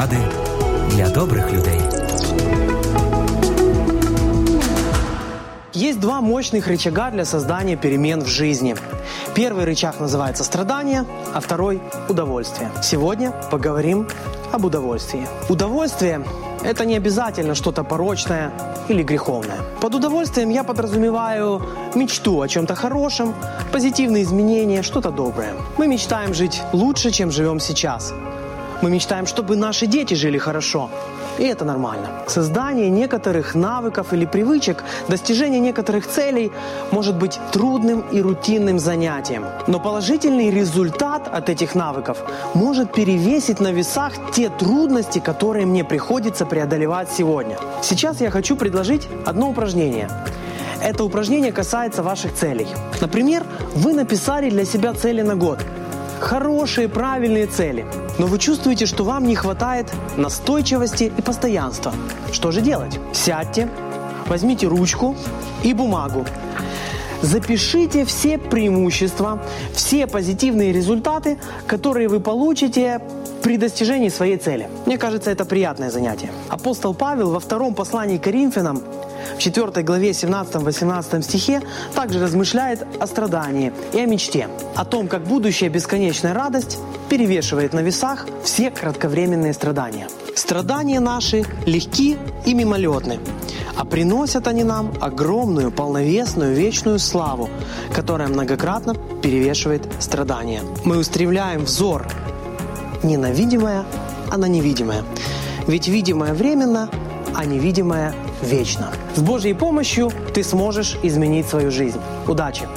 Поради для добрих людей. Есть два мощных рычага для создания перемен в жизни. Первый рычаг называется страдание, а второй – удовольствие. Сегодня поговорим об удовольствии. Удовольствие – это не обязательно что-то порочное или греховное. Под удовольствием я подразумеваю мечту о чем-то хорошем, позитивные изменения, что-то доброе. Мы мечтаем жить лучше, чем живем сейчас. Мы мечтаем, чтобы наши дети жили хорошо. И это нормально. Создание некоторых навыков или привычек, достижение некоторых целей может быть трудным и рутинным занятием. Но положительный результат от этих навыков может перевесить на весах те трудности, которые мне приходится преодолевать сегодня. Сейчас я хочу предложить одно упражнение. Это упражнение касается ваших целей. Например, вы написали для себя цели на год – хорошие, правильные цели, но вы чувствуете, что вам не хватает настойчивости и постоянства. Что же делать? Сядьте, возьмите ручку и бумагу. Запишите все преимущества, все позитивные результаты, которые вы получите при достижении своей цели. Мне кажется, это приятное занятие. Апостол Павел во втором послании к Коринфянам в 4 главе 17-18 стихе также размышляет о страдании и о мечте, о том, как будущая бесконечная радость перевешивает на весах все кратковременные страдания. Страдания наши легки и мимолетны, а приносят они нам огромную, полновесную, вечную славу, которая многократно перевешивает страдания. Мы устремляем взор не на видимое, а на невидимое. Ведь видимое временно, а невидимое вечно. С Божьей помощью ты сможешь изменить свою жизнь. Удачи!